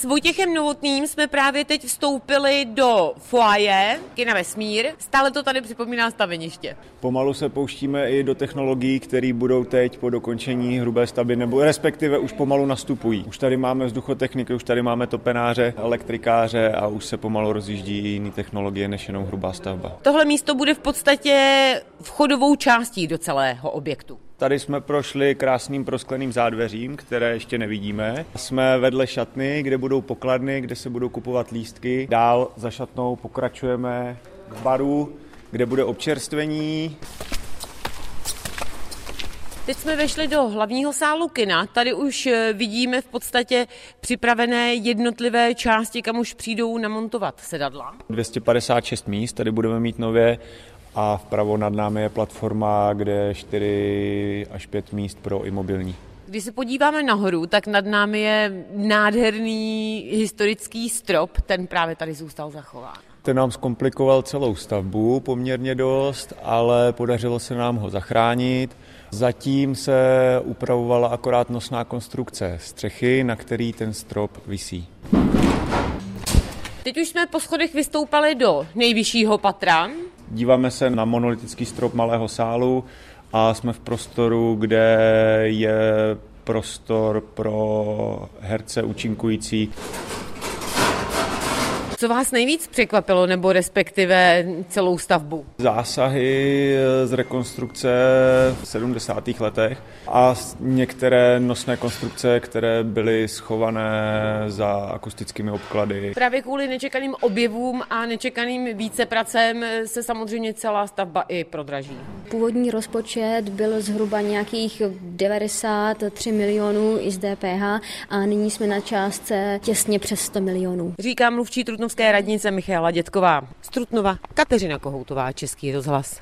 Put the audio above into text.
S Vojtěchem Novotným jsme právě teď vstoupili do foaje, kina Vesmír. Stále to tady připomíná staveniště. Pomalu se pouštíme i do technologií, které budou teď po dokončení hrubé stavby, nebo respektive už pomalu nastupují. Už tady máme vzduchotechniky, už tady máme topenáře, elektrikáře a už se pomalu rozjíždí jiné technologie než jenom hrubá stavba. Tohle místo bude v podstatě vchodovou částí do celého objektu. Tady jsme prošli krásným proskleným zádveřím, které ještě nevidíme. Jsme vedle šatny, kde budou pokladny, kde se budou kupovat lístky. Dál za šatnou pokračujeme k baru, kde bude občerstvení. Teď jsme vešli do hlavního sálu kina. Tady už eh, vidíme v podstatě připravené jednotlivé části, kam už přijdou namontovat sedadla. 256 míst tady budeme mít nově a vpravo nad námi je platforma, kde je 4 až 5 míst pro imobilní. Když se podíváme nahoru, tak nad námi je nádherný historický strop, ten právě tady zůstal zachován. Ten nám zkomplikoval celou stavbu poměrně dost, ale podařilo se nám ho zachránit. Zatím se upravovala akorát nosná konstrukce střechy, na který ten strop visí. Teď už jsme po schodech vystoupali do nejvyššího patra. Díváme se na monolitický strop malého sálu a jsme v prostoru, kde je prostor pro herce účinkující. Co vás nejvíc překvapilo, nebo respektive celou stavbu? Zásahy z rekonstrukce v 70. letech a některé nosné konstrukce, které byly schované za akustickými obklady. Právě kvůli nečekaným objevům a nečekaným vícepracem se samozřejmě celá stavba i prodraží. Původní rozpočet byl zhruba nějakých 93 milionů i z DPH a nyní jsme na částce těsně přes 100 milionů. Říká mluvčí Trutnovské radnice Michaela Dětková. Strutnova Kateřina Kohoutová, Český rozhlas.